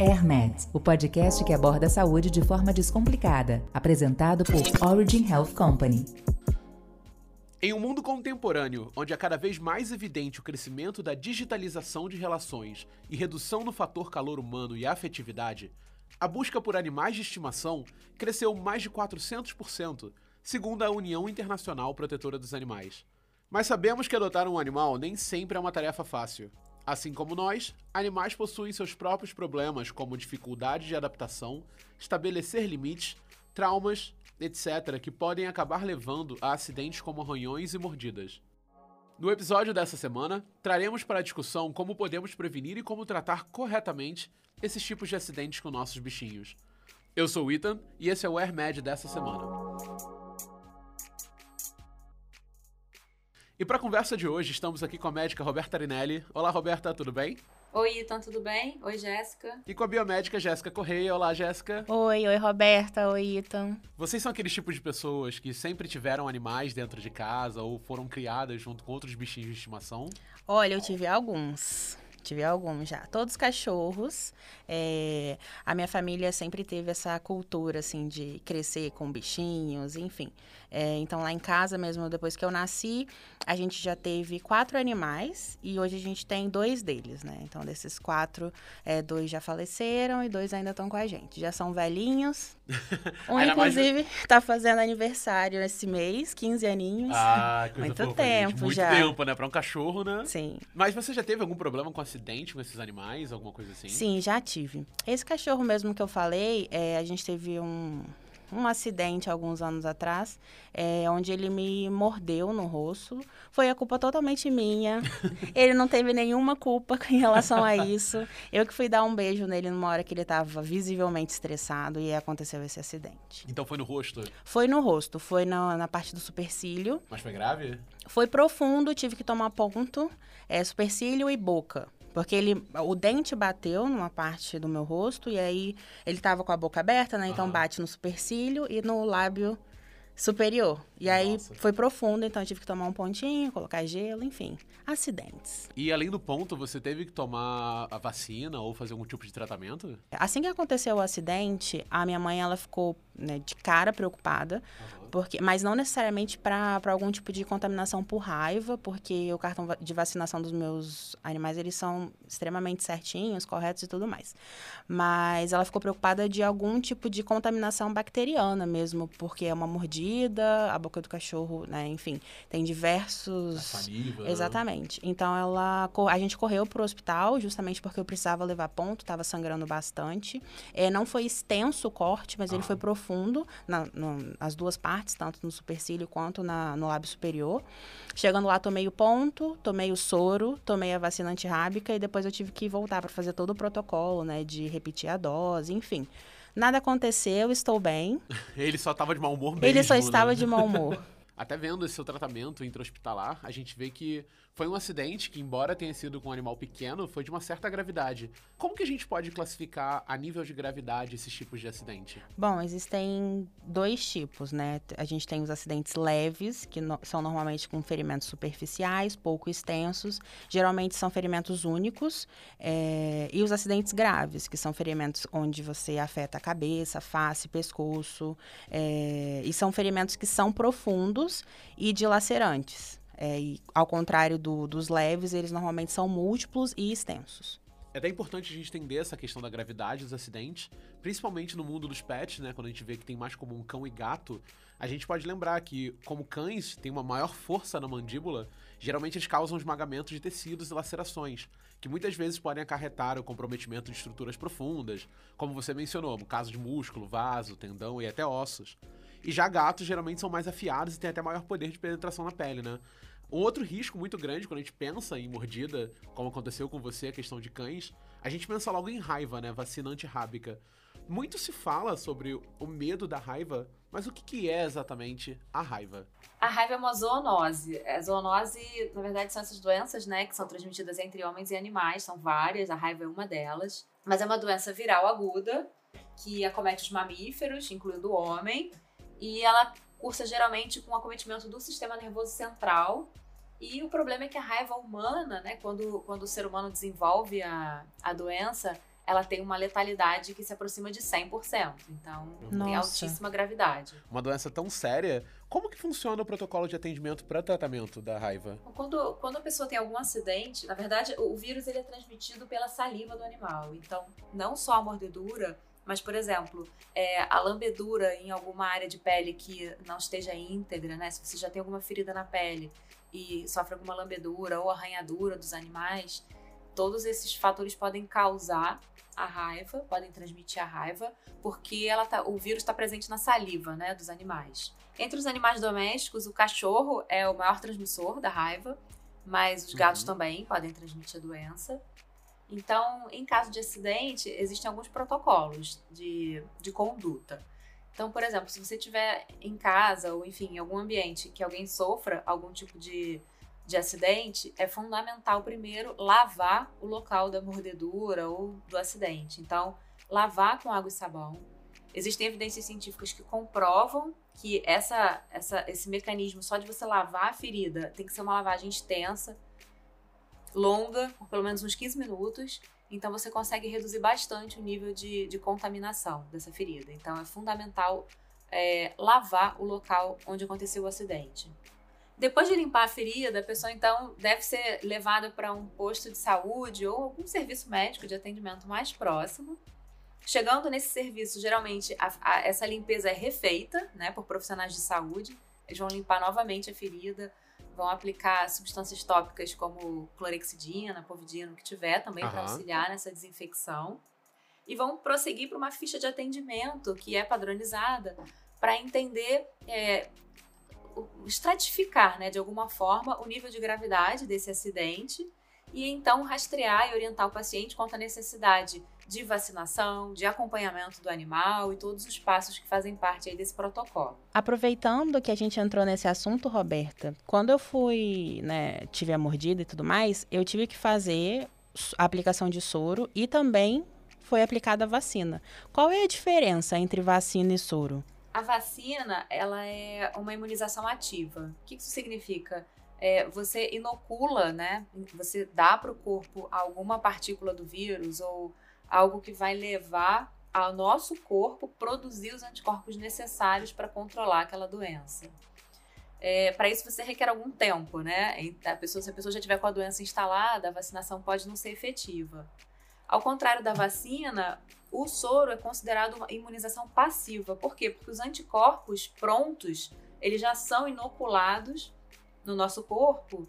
AirMed, o podcast que aborda a saúde de forma descomplicada, apresentado por Origin Health Company. Em um mundo contemporâneo, onde é cada vez mais evidente o crescimento da digitalização de relações e redução no fator calor humano e afetividade, a busca por animais de estimação cresceu mais de 400%, segundo a União Internacional Protetora dos Animais. Mas sabemos que adotar um animal nem sempre é uma tarefa fácil. Assim como nós, animais possuem seus próprios problemas, como dificuldade de adaptação, estabelecer limites, traumas, etc., que podem acabar levando a acidentes como arranhões e mordidas. No episódio dessa semana, traremos para a discussão como podemos prevenir e como tratar corretamente esses tipos de acidentes com nossos bichinhos. Eu sou o Ethan e esse é o AirMed dessa semana. E para a conversa de hoje, estamos aqui com a médica Roberta Arinelli. Olá, Roberta, tudo bem? Oi, Ethan, tudo bem? Oi, Jéssica. E com a biomédica Jéssica Correia. Olá, Jéssica. Oi, oi, Roberta. Oi, Ethan. Vocês são aqueles tipos de pessoas que sempre tiveram animais dentro de casa ou foram criadas junto com outros bichinhos de estimação? Olha, eu tive alguns. Tive alguns já. Todos cachorros. É, a minha família sempre teve essa cultura, assim, de crescer com bichinhos, enfim. É, então, lá em casa mesmo, depois que eu nasci, a gente já teve quatro animais e hoje a gente tem dois deles, né? Então, desses quatro, é, dois já faleceram e dois ainda estão com a gente. Já são velhinhos. Um, inclusive, mais... tá fazendo aniversário esse mês, 15 aninhos. Ah, coisa Muito fofa, tempo gente. Muito já. tempo, né? Pra um cachorro, né? Sim. Mas você já teve algum problema com acidente com esses animais, alguma coisa assim? Sim, já tive. Esse cachorro mesmo que eu falei, é, a gente teve um, um acidente alguns anos atrás, é, onde ele me mordeu no rosto. Foi a culpa totalmente minha. ele não teve nenhuma culpa em relação a isso. Eu que fui dar um beijo nele numa hora que ele estava visivelmente estressado e aconteceu esse acidente. Então foi no rosto? Foi no rosto, foi na, na parte do supercílio. Mas foi grave? Foi profundo, tive que tomar ponto, é, supercílio e boca. Porque ele, o dente bateu numa parte do meu rosto e aí ele tava com a boca aberta, né? Então Aham. bate no supercílio e no lábio superior. E aí Nossa. foi profundo, então eu tive que tomar um pontinho, colocar gelo, enfim. Acidentes. E além do ponto, você teve que tomar a vacina ou fazer algum tipo de tratamento? Assim que aconteceu o acidente, a minha mãe ela ficou né, de cara preocupada, porque, mas não necessariamente para algum tipo de contaminação por raiva, porque o cartão de vacinação dos meus animais eles são extremamente certinhos, corretos e tudo mais. Mas ela ficou preocupada de algum tipo de contaminação bacteriana mesmo, porque é uma mordida, a boca do cachorro, né, enfim, tem A diversos saliva? né? Exatamente. Então ela a gente correu pro hospital justamente porque eu precisava levar ponto, estava sangrando bastante. É, não foi extenso o corte, mas ele Ah. foi profundo na, nas duas partes, tanto no supercílio quanto na, no lábio superior. Chegando lá, tomei o ponto, tomei o soro, tomei a vacina antirrábica e depois eu tive que voltar para fazer todo o protocolo, né, de repetir a dose, enfim. Nada aconteceu, estou bem. Ele só tava de mau humor mesmo, Ele só né? estava de mau humor. Até vendo esse seu tratamento intra-hospitalar, a gente vê que foi um acidente que, embora tenha sido com um animal pequeno, foi de uma certa gravidade. Como que a gente pode classificar a nível de gravidade esses tipos de acidente? Bom, existem dois tipos, né? A gente tem os acidentes leves, que no- são normalmente com ferimentos superficiais, pouco extensos, geralmente são ferimentos únicos, é, e os acidentes graves, que são ferimentos onde você afeta a cabeça, face, pescoço, é, e são ferimentos que são profundos e dilacerantes. É, e ao contrário do- dos leves, eles normalmente são múltiplos e extensos. É até importante a gente entender essa questão da gravidade dos acidentes, principalmente no mundo dos pets, né? Quando a gente vê que tem mais comum cão e gato, a gente pode lembrar que, como cães têm uma maior força na mandíbula, geralmente eles causam esmagamento de tecidos e lacerações, que muitas vezes podem acarretar o comprometimento de estruturas profundas, como você mencionou, no caso de músculo, vaso, tendão e até ossos. E já gatos geralmente são mais afiados e têm até maior poder de penetração na pele, né? Um outro risco muito grande quando a gente pensa em mordida, como aconteceu com você, a questão de cães, a gente pensa logo em raiva, né? Vacina antirrábica. Muito se fala sobre o medo da raiva, mas o que, que é exatamente a raiva? A raiva é uma zoonose. A zoonose, na verdade, são essas doenças, né, que são transmitidas entre homens e animais. São várias, a raiva é uma delas. Mas é uma doença viral aguda que acomete os mamíferos, incluindo o homem, e ela cursa geralmente com acometimento do sistema nervoso central. E o problema é que a raiva humana, né, quando, quando o ser humano desenvolve a, a doença, ela tem uma letalidade que se aproxima de 100%. Então, Nossa. tem altíssima gravidade. Uma doença tão séria, como que funciona o protocolo de atendimento para tratamento da raiva? Quando, quando a pessoa tem algum acidente, na verdade, o vírus ele é transmitido pela saliva do animal. Então, não só a mordedura, mas, por exemplo, é, a lambedura em alguma área de pele que não esteja íntegra, né? Se você já tem alguma ferida na pele e sofre alguma lambedura ou arranhadura dos animais, todos esses fatores podem causar a raiva, podem transmitir a raiva, porque ela tá, o vírus está presente na saliva né, dos animais. Entre os animais domésticos, o cachorro é o maior transmissor da raiva, mas os gatos Uhum. também podem transmitir a doença. Então, em caso de acidente, existem alguns protocolos de, de conduta. Então, por exemplo, se você estiver em casa ou, enfim, em algum ambiente que alguém sofra algum tipo de, de acidente, é fundamental primeiro lavar o local da mordedura ou do acidente. Então, lavar com água e sabão. Existem evidências científicas que comprovam que essa, essa, esse mecanismo só de você lavar a ferida tem que ser uma lavagem extensa, longa, por pelo menos uns 15 minutos. Então você consegue reduzir bastante o nível de, de contaminação dessa ferida. Então é fundamental é, lavar o local onde aconteceu o acidente. Depois de limpar a ferida, a pessoa então deve ser levada para um posto de saúde ou algum serviço médico de atendimento mais próximo. Chegando nesse serviço, geralmente a- a- essa limpeza é refeita né, por profissionais de saúde. Eles vão limpar novamente a ferida, vão aplicar substâncias tópicas como clorexidina, povidina, o que tiver também para Aham. auxiliar nessa desinfecção. E vão prosseguir para uma ficha de atendimento que é padronizada para entender, é, estratificar né, de alguma forma o nível de gravidade desse acidente e então rastrear e orientar o paciente quanto à necessidade de vacinação, de acompanhamento do animal e todos os passos que fazem parte aí desse protocolo. Aproveitando que a gente entrou nesse assunto, Roberta, quando eu fui, né, tive a mordida e tudo mais, eu tive que fazer a aplicação de soro e também foi aplicada a vacina. Qual é a diferença entre vacina e soro? A vacina, ela é uma imunização ativa. O que isso significa? É, você inocula, né? Você dá para o corpo alguma partícula do vírus ou algo que vai levar ao nosso corpo produzir os anticorpos necessários para controlar aquela doença. É, para isso você requer algum tempo, né? A pessoa, se a pessoa já tiver com a doença instalada, a vacinação pode não ser efetiva. Ao contrário da vacina, o soro é considerado uma imunização passiva. Por quê? Porque os anticorpos prontos, eles já são inoculados no nosso corpo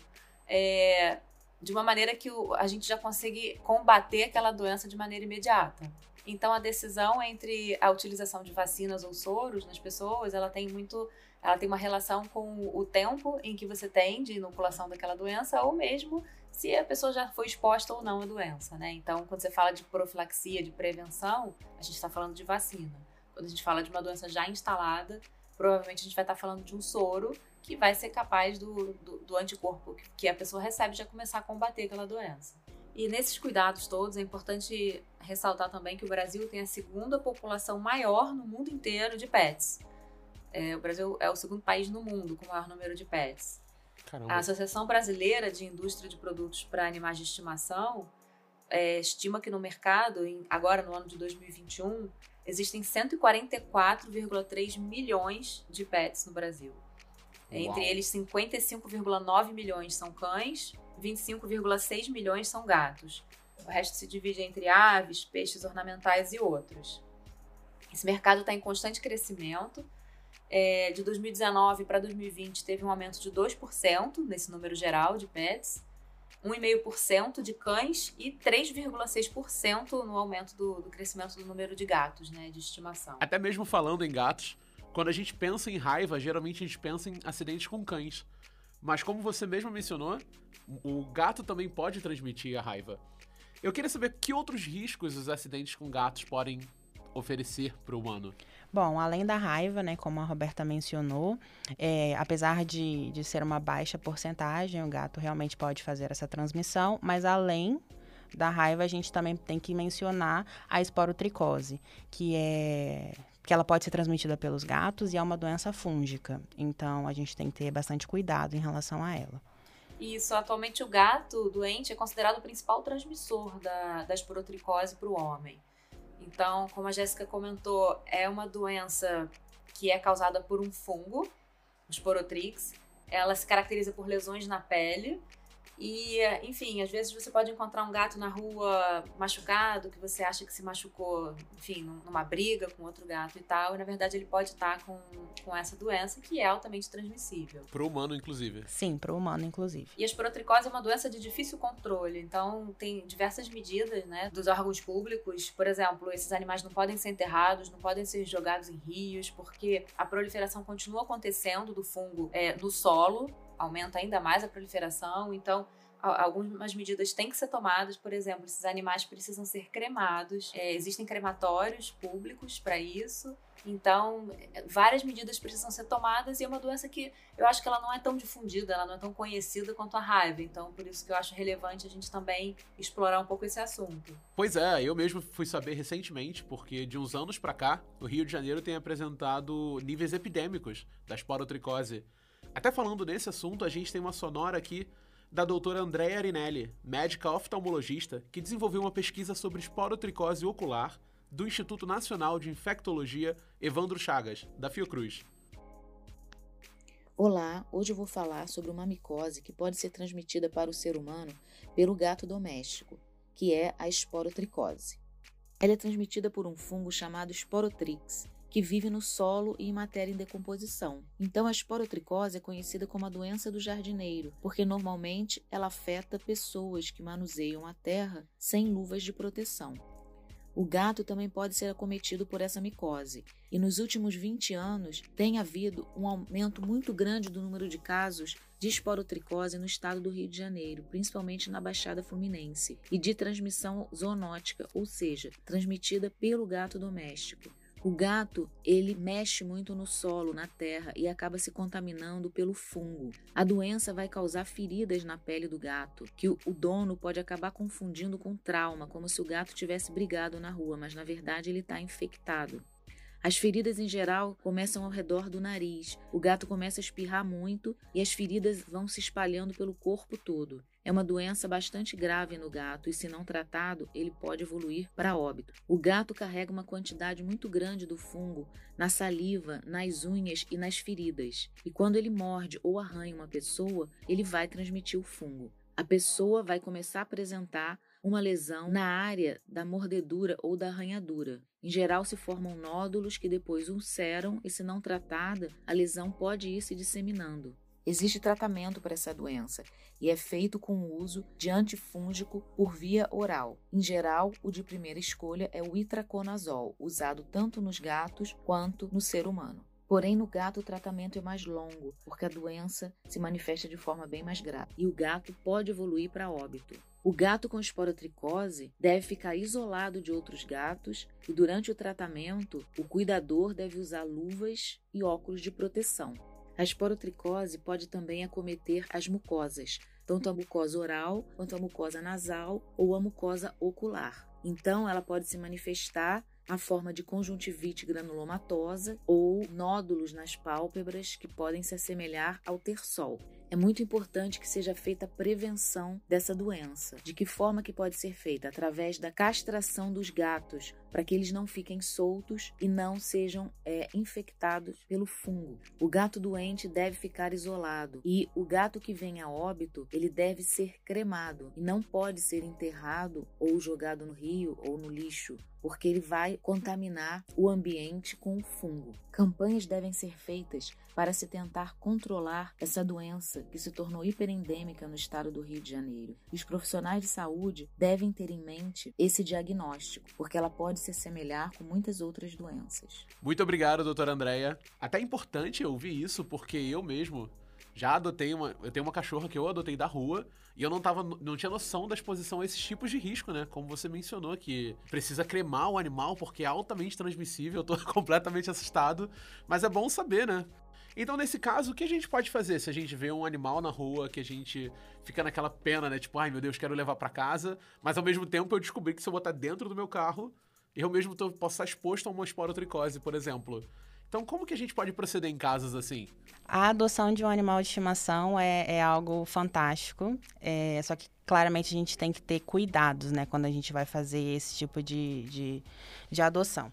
é, de uma maneira que o- a gente já consegue combater aquela doença de maneira imediata. Então, a decisão entre a utilização de vacinas ou soros nas pessoas, ela tem muito, ela tem uma relação com o tempo em que você tem de inoculação daquela doença ou mesmo se a pessoa já foi exposta ou não à doença, né? Então, quando você fala de profilaxia, de prevenção, a gente está falando de vacina. Quando a gente fala de uma doença já instalada, provavelmente a gente vai estar falando de um soro que vai ser capaz do, do, do anticorpo que a pessoa recebe já começar a combater aquela doença. E nesses cuidados todos, é importante ressaltar também que o Brasil tem a segunda população maior no mundo inteiro de pets. É, o Brasil é o segundo país no mundo com o maior número de pets. Caramba. A Associação Brasileira de Indústria de Produtos para Animais de Estimação é, estima que no mercado, em- agora no ano de 2021, existem 144,3 milhões de pets no Brasil. Entre Uau. eles, 55,9 milhões são cães, 25,6 milhões são gatos. O resto se divide entre aves, peixes ornamentais e outros. Esse mercado está em constante crescimento. É, de 2019 para 2020 teve um aumento de 2% nesse número geral de pets, 1,5% de cães e 3,6% no aumento do, do crescimento do número de gatos né, de estimação. Até mesmo falando em gatos, quando a gente pensa em raiva, geralmente a gente pensa em acidentes com cães. Mas como você mesmo mencionou, o gato também pode transmitir a raiva. Eu queria saber que outros riscos os acidentes com gatos podem oferecer para o humano. Bom, além da raiva, né, como a Roberta mencionou, é, apesar de, de ser uma baixa porcentagem, o gato realmente pode fazer essa transmissão, mas além da raiva, a gente também tem que mencionar a esporotricose, que é que ela pode ser transmitida pelos gatos e é uma doença fúngica. Então, a gente tem que ter bastante cuidado em relação a ela. Isso, atualmente o gato doente é considerado o principal transmissor da, da esporotricose para o homem. Então, como a Jéssica comentou, é uma doença que é causada por um fungo, o Sporotrix. Ela se caracteriza por lesões na pele e, enfim, às vezes você pode encontrar um gato na rua machucado, que você acha que se machucou, enfim, numa briga com outro gato e tal, e na verdade ele pode estar com, com essa doença que é altamente transmissível. Pro humano, inclusive. Sim, pro humano, inclusive. E a esporotricose é uma doença de difícil controle, então tem diversas medidas, né, dos órgãos públicos. Por exemplo, esses animais não podem ser enterrados, não podem ser jogados em rios, porque a proliferação continua acontecendo do fungo é, no solo, aumenta ainda mais a proliferação. Então, algumas medidas têm que ser tomadas, por exemplo, esses animais precisam ser cremados, é, existem crematórios públicos para isso. Então, várias medidas precisam ser tomadas e é uma doença que eu acho que ela não é tão difundida, ela não é tão conhecida quanto a raiva. Então, por isso que eu acho relevante a gente também explorar um pouco esse assunto. Pois é, eu mesmo fui saber recentemente, porque de uns anos para cá, o Rio de Janeiro tem apresentado níveis epidêmicos da esporotricose. Até falando nesse assunto, a gente tem uma sonora aqui da doutora Andrea Arinelli, médica oftalmologista, que desenvolveu uma pesquisa sobre esporotricose ocular do Instituto Nacional de Infectologia Evandro Chagas, da Fiocruz. Olá, hoje eu vou falar sobre uma micose que pode ser transmitida para o ser humano pelo gato doméstico, que é a esporotricose. Ela é transmitida por um fungo chamado Sporotrix, que vive no solo e em matéria em decomposição. Então, a esporotricose é conhecida como a doença do jardineiro, porque normalmente ela afeta pessoas que manuseiam a terra sem luvas de proteção. O gato também pode ser acometido por essa micose, e nos últimos 20 anos tem havido um aumento muito grande do número de casos de esporotricose no estado do Rio de Janeiro, principalmente na Baixada Fluminense, e de transmissão zoonótica, ou seja, transmitida pelo gato doméstico. O gato, ele mexe muito no solo, na terra e acaba se contaminando pelo fungo. A doença vai causar feridas na pele do gato, que o dono pode acabar confundindo com trauma, como se o gato tivesse brigado na rua, mas na verdade ele está infectado. As feridas em geral começam ao redor do nariz. O gato começa a espirrar muito e as feridas vão se espalhando pelo corpo todo. É uma doença bastante grave no gato e, se não tratado, ele pode evoluir para óbito. O gato carrega uma quantidade muito grande do fungo na saliva, nas unhas e nas feridas. E quando ele morde ou arranha uma pessoa, ele vai transmitir o fungo. A pessoa vai começar a apresentar uma lesão na área da mordedura ou da arranhadura. Em geral, se formam nódulos que depois ulceram e, se não tratada, a lesão pode ir se disseminando. Existe tratamento para essa doença e é feito com o uso de antifúngico por via oral. Em geral, o de primeira escolha é o itraconazol, usado tanto nos gatos quanto no ser humano. Porém, no gato o tratamento é mais longo, porque a doença se manifesta de forma bem mais grave e o gato pode evoluir para óbito. O gato com esporotricose deve ficar isolado de outros gatos e, durante o tratamento, o cuidador deve usar luvas e óculos de proteção. A esporotricose pode também acometer as mucosas, tanto a mucosa oral quanto a mucosa nasal ou a mucosa ocular. Então, ela pode se manifestar a forma de conjuntivite granulomatosa ou nódulos nas pálpebras que podem se assemelhar ao terçol. É muito importante que seja feita a prevenção dessa doença. De que forma que pode ser feita? Através da castração dos gatos, para que eles não fiquem soltos e não sejam é, infectados pelo fungo. O gato doente deve ficar isolado e o gato que vem a óbito ele deve ser cremado e não pode ser enterrado ou jogado no rio ou no lixo porque ele vai contaminar o ambiente com o fungo. Campanhas devem ser feitas para se tentar controlar essa doença que se tornou hiperendêmica no estado do Rio de Janeiro. E os profissionais de saúde devem ter em mente esse diagnóstico, porque ela pode se assemelhar com muitas outras doenças. Muito obrigado, doutora Andréia. Até é importante ouvir isso, porque eu mesmo já adotei uma. Eu tenho uma cachorra que eu adotei da rua e eu não tava. não tinha noção da exposição a esses tipos de risco, né? Como você mencionou, que precisa cremar o animal porque é altamente transmissível. Eu tô completamente assustado. Mas é bom saber, né? Então, nesse caso, o que a gente pode fazer se a gente vê um animal na rua que a gente fica naquela pena, né? Tipo, ai meu Deus, quero levar para casa, mas ao mesmo tempo eu descobri que se eu botar dentro do meu carro, eu mesmo tô, posso estar exposto a uma esporotricose, por exemplo. Então, como que a gente pode proceder em casos assim? A adoção de um animal de estimação é, é algo fantástico, é, só que claramente a gente tem que ter cuidados, né, quando a gente vai fazer esse tipo de, de, de adoção.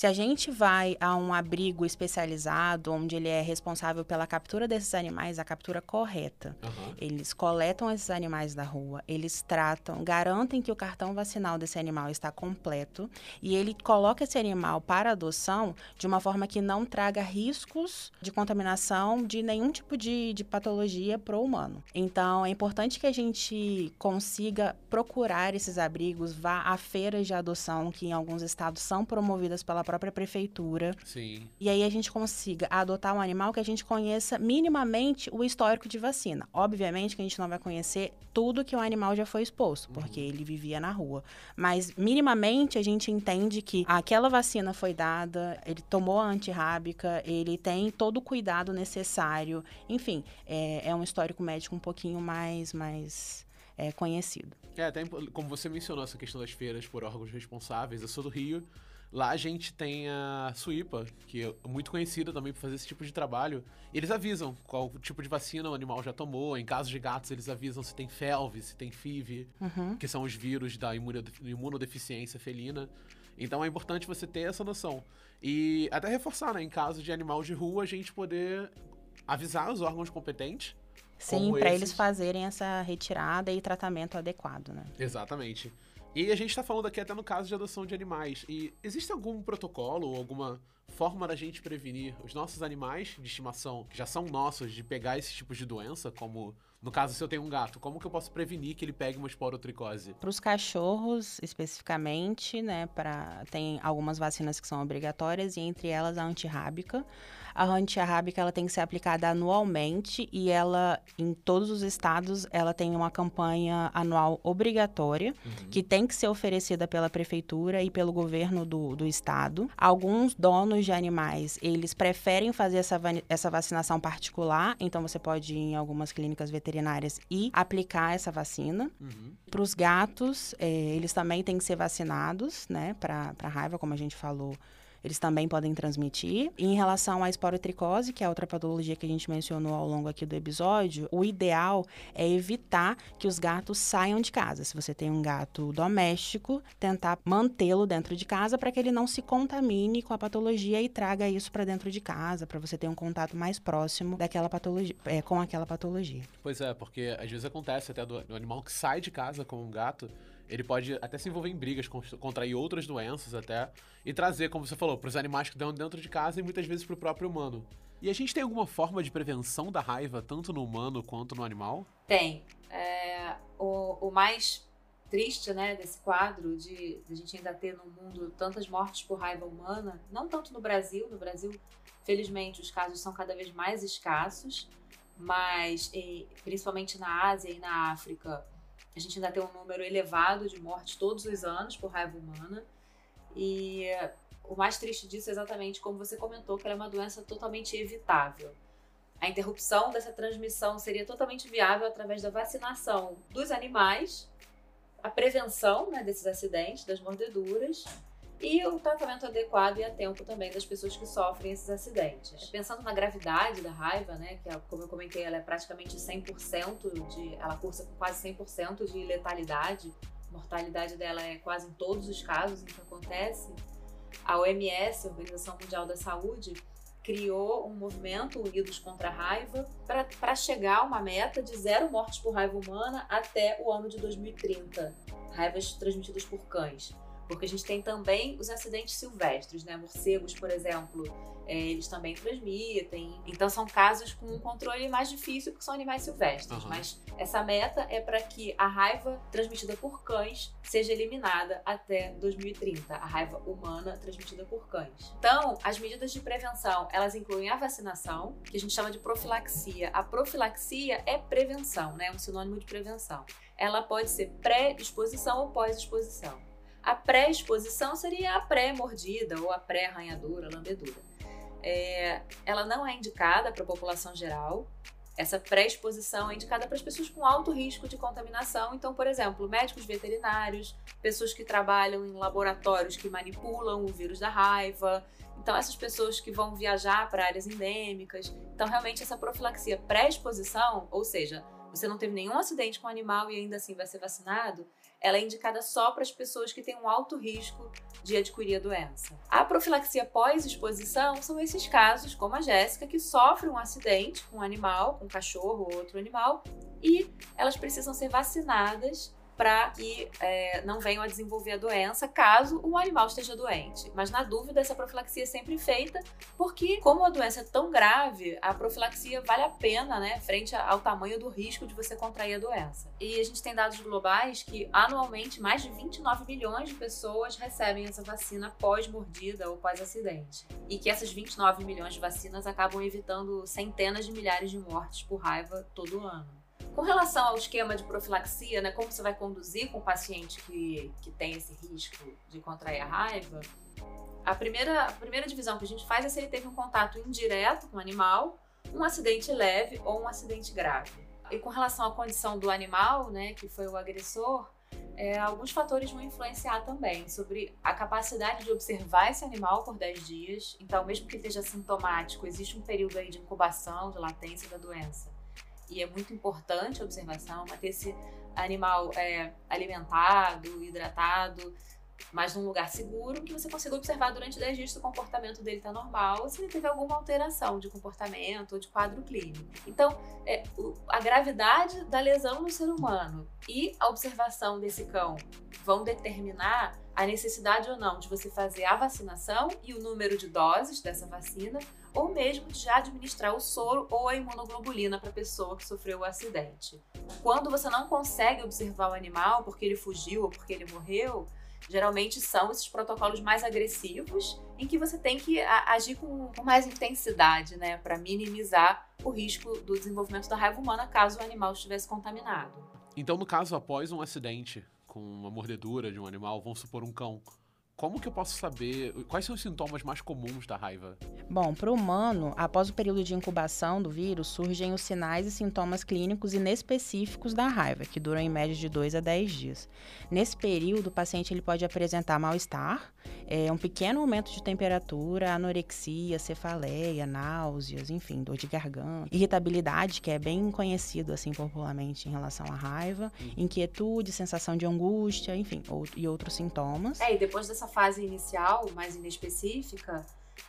Se a gente vai a um abrigo especializado, onde ele é responsável pela captura desses animais, a captura correta, Aham. eles coletam esses animais da rua, eles tratam, garantem que o cartão vacinal desse animal está completo e ele coloca esse animal para adoção de uma forma que não traga riscos de contaminação de nenhum tipo de, de patologia para o humano. Então, é importante que a gente consiga procurar esses abrigos, vá a feiras de adoção que em alguns estados são promovidas pela própria prefeitura. Sim. E aí a gente consiga adotar um animal que a gente conheça minimamente o histórico de vacina. Obviamente que a gente não vai conhecer tudo que o animal já foi exposto, porque ele vivia na rua. Mas minimamente a gente entende que aquela vacina foi dada, ele tomou a antirrábica, ele tem todo o cuidado necessário. Enfim, é, é um histórico médico um pouquinho mais, mais é, conhecido. É, até como você mencionou essa questão das feiras por órgãos responsáveis, eu sou do Rio. Lá a gente tem a Suípa, que é muito conhecida também por fazer esse tipo de trabalho. E eles avisam qual tipo de vacina o animal já tomou. Em casos de gatos, eles avisam se tem FeLV, se tem FIV, Uhum. que são os vírus da imunode- imunodeficiência felina. Então é importante você ter essa noção. E até reforçar, né? Em caso de animal de rua, a gente poder avisar os órgãos competentes. Sim, para eles fazerem essa retirada e tratamento adequado, né? Exatamente. E a gente tá falando aqui até no caso de adoção de animais. E existe algum protocolo ou alguma forma da gente prevenir os nossos animais de estimação, que já são nossos, de pegar esses tipos de doença? Como, no caso, se eu tenho um gato, como que eu posso prevenir que ele pegue uma esporotricose? Para os cachorros, especificamente, né, pra, tem algumas vacinas que são obrigatórias e entre elas a antirrábica. A antirrábica ela tem que ser aplicada anualmente e ela, em todos os estados, ela tem uma campanha anual obrigatória que tem que ser oferecida pela prefeitura e pelo governo do, do estado. Alguns donos de animais, eles preferem fazer essa, essa vacinação particular, então você pode ir em algumas clínicas veterinárias e aplicar essa vacina. Uhum. Para os gatos, é, eles também têm que ser vacinados, né? Para raiva, como a gente falou, eles também podem transmitir. E em relação à esporotricose, que é outra patologia que a gente mencionou ao longo aqui do episódio, o ideal é evitar que os gatos saiam de casa. Se você tem um gato doméstico, tentar mantê-lo dentro de casa para que ele não se contamine com a patologia e traga isso para dentro de casa, para você ter um contato mais próximo daquela patologia, é, com aquela patologia. Pois é, porque às vezes acontece até do, do animal que sai de casa com um gato, ele pode até se envolver em brigas, con- contrair outras doenças até, e trazer, como você falou, para os animais que estão dentro de casa e muitas vezes para o próprio humano. E a gente tem alguma forma de prevenção da raiva, tanto no humano quanto no animal? Tem. É, o, o mais triste, né, desse quadro de, de a gente ainda ter no mundo tantas mortes por raiva humana, não tanto no Brasil, no Brasil, felizmente, os casos são cada vez mais escassos, mas e, principalmente na Ásia e na África, a gente ainda tem um número elevado de mortes todos os anos por raiva humana. E o mais triste disso é exatamente como você comentou, que ela é uma doença totalmente evitável. A interrupção dessa transmissão seria totalmente viável através da vacinação dos animais, a prevenção né, desses acidentes, das mordeduras e o tratamento adequado e a tempo também das pessoas que sofrem esses acidentes. Pensando na gravidade da raiva, né, que é, como eu comentei, ela é praticamente 100% de, ela cursa com quase 100% de letalidade. Mortalidade dela é quase em todos os casos em que acontece. A OMS, a Organização Mundial da Saúde, criou um movimento Unidos contra a Raiva para chegar a uma meta de zero mortes por raiva humana até o ano de 2030. Raivas transmitidas por cães. Porque a gente tem também os acidentes silvestres, né? Morcegos, por exemplo, é, eles também transmitem. Então são casos com um controle mais difícil porque são animais silvestres. Aham. Mas essa meta é para que a raiva transmitida por cães seja eliminada até 2030. A raiva humana transmitida por cães. Então, as medidas de prevenção, elas incluem a vacinação, que a gente chama de profilaxia. A profilaxia é prevenção, né? É um sinônimo de prevenção. Ela pode ser pré-exposição ou pós-exposição. A pré-exposição seria a pré-mordida ou a pré-arranhadura, lambedura. É, ela não é indicada para a população geral. essa pré-exposição é indicada para as pessoas com alto risco de contaminação. Então, por exemplo, médicos veterinários, pessoas que trabalham em laboratórios que manipulam o vírus da raiva. Então, essas pessoas que vão viajar para áreas endêmicas. Então, realmente, essa profilaxia pré-exposição, ou seja, você não teve nenhum acidente com o animal e ainda assim vai ser vacinado, ela é indicada só para as pessoas que têm um alto risco de adquirir a doença. A profilaxia pós-exposição são esses casos, como a Jéssica, que sofre um acidente com um animal, um cachorro ou outro animal, e elas precisam ser vacinadas para que é, não venham a desenvolver a doença caso o animal esteja doente. Mas na dúvida, essa profilaxia é sempre feita, porque como a doença é tão grave, a profilaxia vale a pena, né, frente ao tamanho do risco de você contrair a doença. E a gente tem dados globais que anualmente mais de 29 milhões de pessoas recebem essa vacina pós-mordida ou pós-acidente. E que essas 29 milhões de vacinas acabam evitando centenas de milhares de mortes por raiva todo ano. Com relação ao esquema de profilaxia, né, como você vai conduzir com o paciente que, que tem esse risco de contrair a raiva, a primeira, a primeira divisão que a gente faz é se ele teve um contato indireto com o animal, um acidente leve ou um acidente grave. E com relação à condição do animal, né, que foi o agressor, é, alguns fatores vão influenciar também sobre a capacidade de observar esse animal por 10 dias. Então, mesmo que esteja sintomático, existe um período aí de incubação, de latência da doença e é muito importante a observação, manter esse animal é, alimentado, hidratado, mas num lugar seguro, que você consiga observar durante 10 dias se o comportamento dele está normal ou se ele teve alguma alteração de comportamento ou de quadro clínico. Então, é, a gravidade da lesão no ser humano e a observação desse cão vão determinar a necessidade ou não de você fazer a vacinação e o número de doses dessa vacina, ou mesmo de já administrar o soro ou a imunoglobulina para a pessoa que sofreu o acidente. Quando você não consegue observar o animal porque ele fugiu ou porque ele morreu, geralmente são esses protocolos mais agressivos em que você tem que agir com, mais intensidade, né, para minimizar o risco do desenvolvimento da raiva humana caso o animal estivesse contaminado. Então, no caso após um acidente, com uma mordedura de um animal, vamos supor um cão, como que eu posso saber quais são os sintomas mais comuns da raiva? Bom, para o humano, após o período de incubação do vírus, surgem os sinais e sintomas clínicos inespecíficos da raiva, que duram em média de 2 a 10 dias. Nesse período, o paciente ele pode apresentar mal-estar, é, um pequeno aumento de temperatura, anorexia, cefaleia, náuseas, enfim, dor de garganta, irritabilidade, que é bem conhecido assim popularmente em relação à raiva, uhum. inquietude, sensação de angústia, enfim, ou, e outros sintomas. É, e depois dessa fase inicial, mais inespecífica,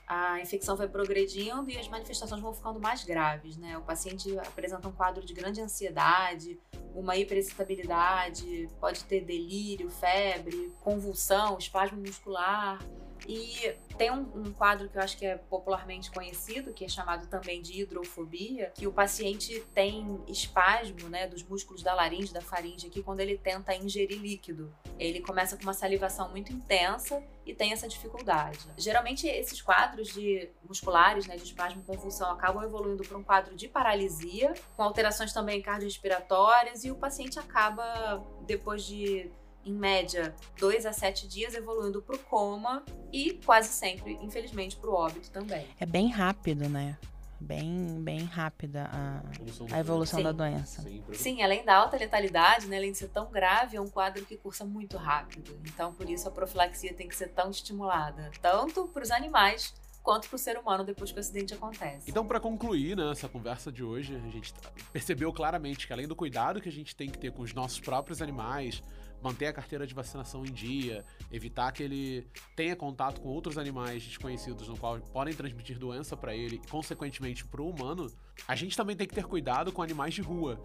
a infecção vai progredindo e as manifestações vão ficando mais graves, né? O paciente apresenta um quadro de grande ansiedade, uma hiperexcitabilidade, pode ter delírio, febre, convulsão, espasmo muscular. E tem um, um, quadro que eu acho que é popularmente conhecido, que é chamado também de hidrofobia, que o paciente tem espasmo né, dos músculos da laringe, da faringe aqui, quando ele tenta ingerir líquido. Ele começa com uma salivação muito intensa e tem essa dificuldade. Geralmente, esses quadros de musculares, né, de espasmo e convulsão, acabam evoluindo para um quadro de paralisia, com alterações também cardiorrespiratórias, e o paciente acaba, depois de em média, dois a sete dias, evoluindo para o coma e quase sempre, infelizmente, para o óbito também. É bem rápido, né? Bem, bem rápida a evolução, a evolução da doença. Sim, Sim, além da alta letalidade, né, além de ser tão grave, é um quadro que cursa muito rápido. Então, por isso, a profilaxia tem que ser tão estimulada, tanto para os animais quanto para o ser humano depois que o acidente acontece. Então, para concluir né, essa conversa de hoje, a gente percebeu claramente que além do cuidado que a gente tem que ter com os nossos próprios animais, manter a carteira de vacinação em dia, evitar que ele tenha contato com outros animais desconhecidos no qual podem transmitir doença para ele e consequentemente para o humano, a gente também tem que ter cuidado com animais de rua,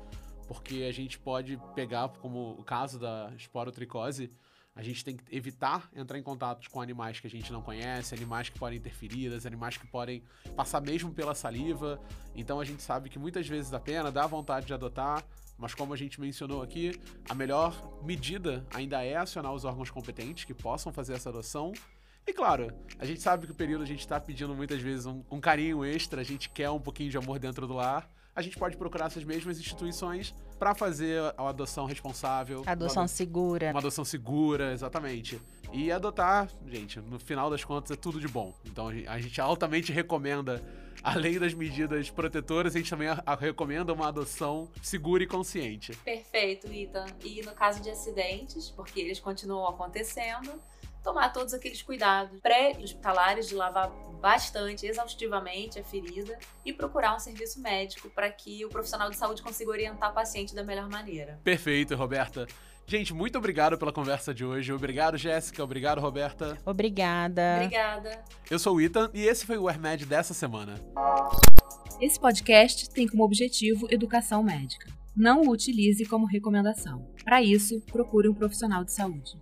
porque a gente pode pegar como o caso da esporotricose, a gente tem que evitar entrar em contato com animais que a gente não conhece, animais que podem ter feridas, animais que podem passar mesmo pela saliva. Então a gente sabe que muitas vezes a pena dá vontade de adotar, mas como a gente mencionou aqui, a melhor medida ainda é acionar os órgãos competentes que possam fazer essa adoção. E claro, a gente sabe que o período a gente está pedindo muitas vezes um, um carinho extra, a gente quer um pouquinho de amor dentro do lar. a gente pode procurar essas mesmas instituições para fazer a adoção responsável. Adoção uma, segura. Uma adoção segura, exatamente. E adotar, gente, no final das contas é tudo de bom. Então a gente altamente recomenda, além das medidas protetoras, a gente também a, a recomenda uma adoção segura e consciente. Perfeito, Ethan. E no caso de acidentes, porque eles continuam acontecendo, tomar todos aqueles cuidados pré-hospitalares de lavar bastante, exaustivamente a ferida e procurar um serviço médico para que o profissional de saúde consiga orientar o paciente da melhor maneira. Perfeito, Roberta. Gente, muito obrigado pela conversa de hoje. Obrigado, Jéssica. Obrigado, Roberta. Obrigada. Obrigada. Eu sou o Ethan e esse foi o AirMed dessa semana. Esse podcast tem como objetivo educação médica. Não o utilize como recomendação. Para isso, procure um profissional de saúde.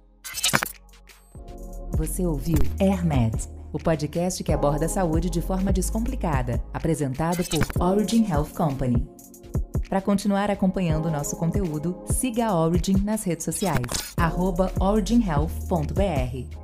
Você ouviu AirMed, o podcast que aborda a saúde de forma descomplicada, apresentado por Origin Health Company. Para continuar acompanhando o nosso conteúdo, siga a Origin nas redes sociais, originhealth.br.